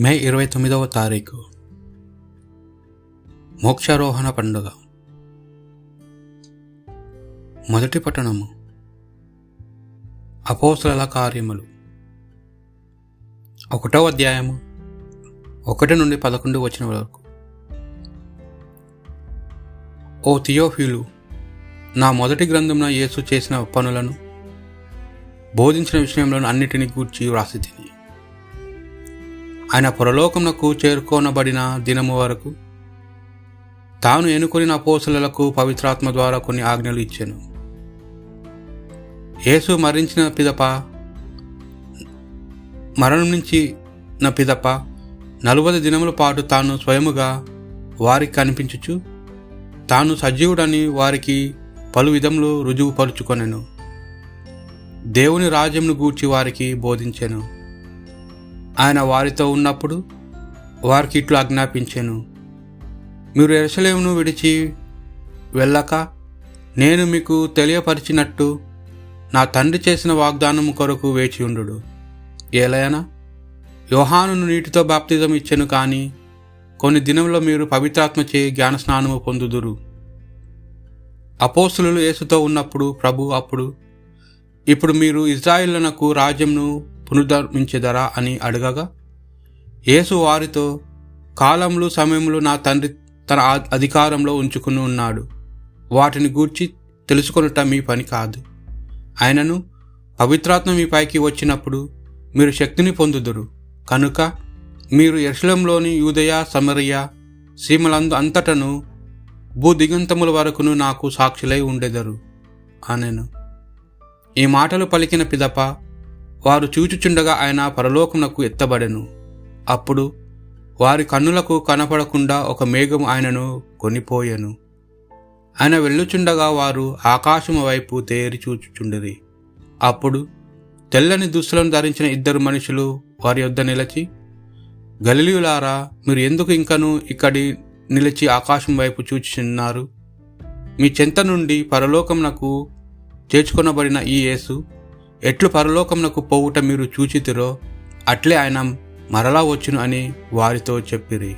మే ఇరవై తొమ్మిదవ తారీఖు. మోక్షారోహణ పండుగ. మొదటి పట్టణము. అపోసల కార్యములు. ఒకటవ అధ్యాయము ఒకటి నుండి పదకొండు వచ్చిన వరకు. ఓ థియోఫీలు నా మొదటి గ్రంథంలో యేసు చేసిన పనులను బోధించిన విషయంలో అన్నిటిని గూర్చి వ్రాసి తిని ఆయన పరలోకమునకు చేరుకోనబడిన దినము వరకు తాను ఎన్నుకొనిన అపోసలకు పవిత్రాత్మ ద్వారా కొన్ని ఆజ్ఞలు ఇచ్చాను. యేసు మరణించిన పిదప మరణం నుంచి నా పిదప నలభై దినముల పాటు తాను స్వయముగా వారికి కనిపించుచు తాను సజీవుడని వారికి పలు విధములు రుజువుపరుచుకొనెను. దేవుని రాజ్యంను గూర్చి వారికి బోధించాను. ఆయన వారితో ఉన్నప్పుడు వారికి ఇట్లు ఆజ్ఞాపించాను. మీరు ఎరసలేమును విడిచి వెళ్ళక నేను మీకు తెలియపరిచినట్టు నా తండ్రి చేసిన వాగ్దానం కొరకు వేచి ఉండు ఏలయనా యోహానును నీటితో బాప్తిజం ఇచ్చెను కానీ కొన్ని దినంలో మీరు పవిత్రాత్మ చే జ్ఞానస్నానము పొందుదురు. అపోసులు యేసుతో ఉన్నప్పుడు ప్రభు అప్పుడు ఇప్పుడు మీరు ఇజ్రాయిళ్ళకు రాజ్యంను పునరుద్ధరించెదరా అని అడగగా యేసు వారితో కాలంలో సమయంలో నా తండ్రి తన అధికారంలో ఉంచుకుని ఉన్నాడు. వాటిని గూర్చి తెలుసుకొనుట మీ పని కాదు. ఆయనను పవిత్రాత్మ మీ పైకి వచ్చినప్పుడు మీరు శక్తిని పొందుదురు. కనుక మీరు యర్షలంలోని యూదయ సమరయ సీమలందు అంతటను భూదిగంతముల వరకును నాకు సాక్షులై ఉండెదరు. అనెను ఈ మాటలు పలికిన పిదప వారు చూచుచుండగా ఆయన పరలోకమునకు ఎత్తబడెను. అప్పుడు వారి కన్నులకు కనపడకుండా ఒక మేఘం ఆయనను కొనిపోయెను. ఆయన వెళ్ళుచుండగా వారు ఆకాశము వైపు తేరి చూచుచుండిరి. అప్పుడు తెల్లని దుస్తులను ధరించిన ఇద్దరు మనుషులు వారి యొద్ద నిలిచి గలిలియులారా మీరు ఎందుకు ఇంకను ఇక్కడి నిలిచి ఆకాశం వైపు చూచుచున్నారు? మీ చెంత నుండి పరలోకమునకు చేర్చుకొనబడిన ఈ యేసు ఎట్లు పరలోకమునకు పోవుట మీరు చూచితిరో అట్లే ఆయన మరలా వచ్చును అని వారితో చెప్పిరి.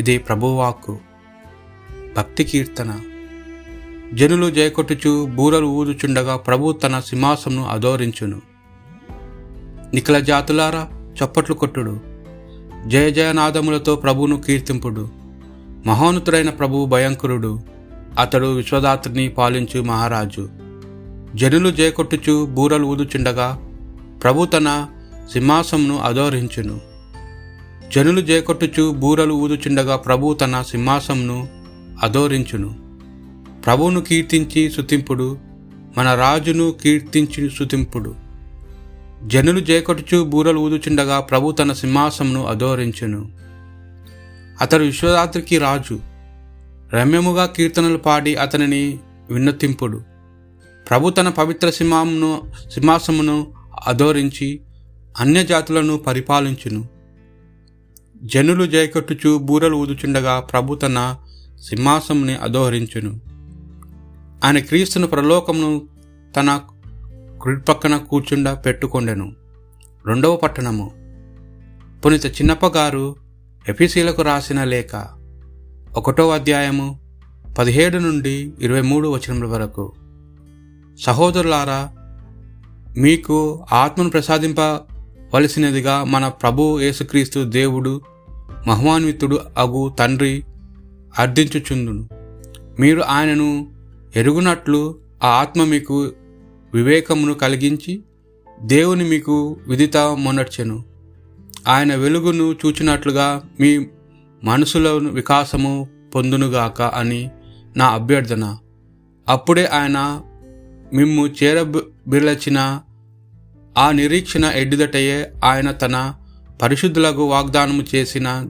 ఇది ప్రభువాక్కు. భక్తి కీర్తన. జనులు జయకొట్టుచు బూరలు ఊదుచుండగా ప్రభు తన సింహాసమును అదోరించును నిఖిల జాతులారా చప్పట్లు కొట్టుడు. జయ జయనాదములతో ప్రభువును కీర్తింపుడు. మహోన్నతుడైన ప్రభు భయంకరుడు. అతడు విశ్వదాత్రిని పాలించు మహారాజు. జనులు జయకొట్టుచు బూరలు ఊదుచుండగా ప్రభు తన సింహాసమును అధోరించును. జనులు జయకొట్టుచు బూరలు ఊదుచుండగా ప్రభు తన సింహాసమును అధోరించును. ప్రభువును కీర్తించి శుతింపుడు మన రాజును కీర్తించి శుతింపుడు. జనులు జయకొట్టుచు బూరలు ఊదుచుండగా ప్రభు తన సింహాసమును అధోరించును. అతడు విశ్వరాత్రికి రాజు. రమ్యముగా కీర్తనలు పాడి అతనిని విన్నతింపుడు. ప్రభు తన పవిత్ర సింహమును సింహాసమును అదోరించి అన్యజాతులను పరిపాలించును. జనులు జయకొట్టుచు బూరలు ఊదుచుండగా ప్రభు తన సింహాసముని అధోహరించును. ఆయన క్రీస్తును ప్రలోకమును తన కుడి పక్కన కూర్చుండ పెట్టుకొండెను. రెండవ పట్టణము. పునిత చిన్నప్ప గారు ఎఫీసీలకు రాసిన లేఖ. ఒకటో అధ్యాయము పదిహేడు నుండి ఇరవై మూడు వచనముల వరకు. సహోదరులారా మీకు ఆత్మను ప్రసాదింపవలసినదిగా మన ప్రభు యేసుక్రీస్తు దేవుడు మహమాన్వితుడు అగు తండ్రి అర్థించుచుందును. మీరు ఆయనను ఎరుగునట్లు ఆ ఆత్మ మీకు వివేకమును కలిగించి దేవుని మీకు విదిత మొనర్చెను ఆయన వెలుగును చూచినట్లుగా మీ మనసులో వికాసము పొందునుగాక అని నా అభ్యర్థన. అప్పుడే ఆయన మిమ్ము చేరబిరలచిన ఆ నిరీక్షణ ఎడ్డుదటయే ఆయన తన పరిశుద్ధులకు వాగ్దానము చేసిన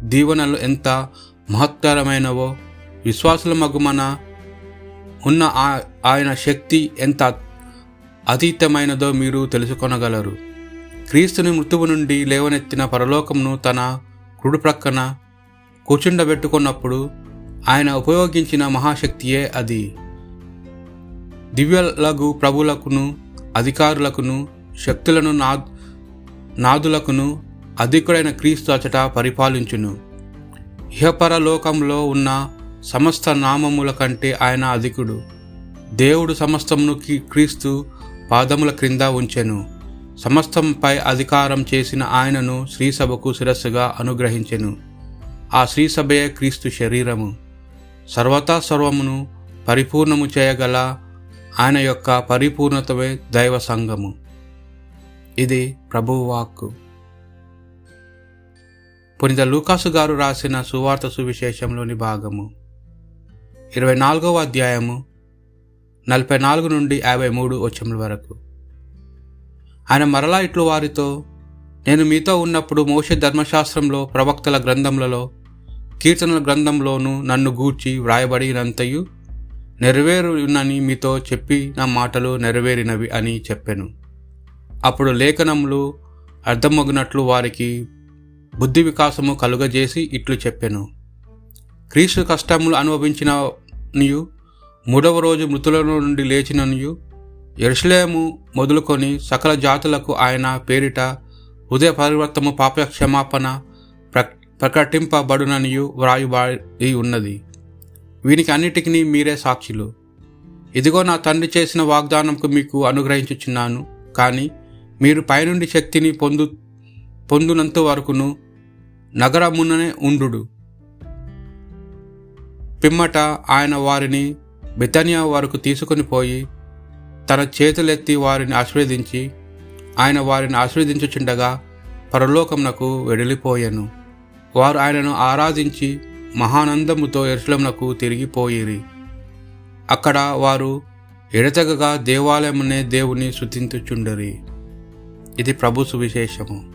దీవెనలు ఎంత మహత్తరమైనవో విశ్వాసుల మగుమన ఉన్న ఆయన శక్తి ఎంత అతీతమైనదో మీరు తెలుసుకొనగలరు. క్రీస్తుని మృతువు నుండి లేవనెత్తిన పరలోకమును తన కుడి ప్రక్కన కూర్చుండబెట్టుకున్నప్పుడు ఆయన ఉపయోగించిన మహాశక్తియే అది. దివ్యలగు ప్రభులకును అధికారులకును శక్తులను నా నాదులకును అధికుడైన క్రీస్తు అచట పరిపాలించును. ఇహపరలోకంలో ఉన్న సమస్త నామముల కంటే ఆయన అధికుడు. దేవుడు సమస్తమును క్రీస్తు పాదముల క్రింద ఉంచెను. సమస్తంపై అధికారం చేసిన ఆయనను శ్రీసభకు శిరస్సుగా అనుగ్రహించెను. ఆ శ్రీసభయే క్రీస్తు శరీరము. సర్వతా సర్వమును పరిపూర్ణము చేయగల ఆయన యొక్క పరిపూర్ణతవే దైవ సంఘము ఇది ప్రభువాక్కు పునిత లూకాసు గారు రాసిన సువార్త సువిశేషంలోని భాగము. ఇరవై నాలుగవ అధ్యాయము నలభై నాలుగు నుండి యాభై మూడు వచ్చముల వరకు. ఆయన మరలా ఇట్లు వారితో నేను మీతో ఉన్నప్పుడు మోష ధర్మశాస్త్రంలో ప్రవక్తల గ్రంథములలో కీర్తనల గ్రంథంలోనూ నన్ను గూర్చి వ్రాయబడినంతయు నెరవేరునని మీతో చెప్పి నా మాటలు నెరవేరినవి అని చెప్పాను. అప్పుడు లేఖనములు అర్థమగినట్లు వారికి బుద్ధి వికాసము కలుగజేసి ఇట్లు చెప్పాను. క్రీస్తు కష్టములు అనుభవించిన మూడవ రోజు మృతుల నుండి లేచిననియు ఎరుసలేము మొదలుకొని సకల జాతులకు ఆయన పేరిట హృదయ పరివర్తము పాప క్షమాపణ ప్ర ప్రకటింపబడుననియు వ్రాయుబడి ఉన్నది. వీనికి అన్నిటికీ మీరే సాక్షులు. ఇదిగో నా తండ్రి చేసిన వాగ్దానంకు మీకు అనుగ్రహించుచున్నాను. కానీ మీరు పైనుండి శక్తిని పొందు పొందునంత వరకును నగరముననే ఉండు పిమ్మట ఆయన వారిని బితనియా వరకు తీసుకుని పోయి తన చేతులెత్తి వారిని ఆశీర్వదించి ఆయన వారిని ఆశీర్వదించుచుండగా పరలోకమునకు వెడలిపోయాను. వారు ఆయనను ఆరాధించి మహానందముతో ఎరుసలంనకు తిరిగిపోయిరి. అక్కడ వారు ఎడతెగగా దేవాలయమునే దేవుని శుతించుచుండరి ఇది ప్రభు సువిశేషము.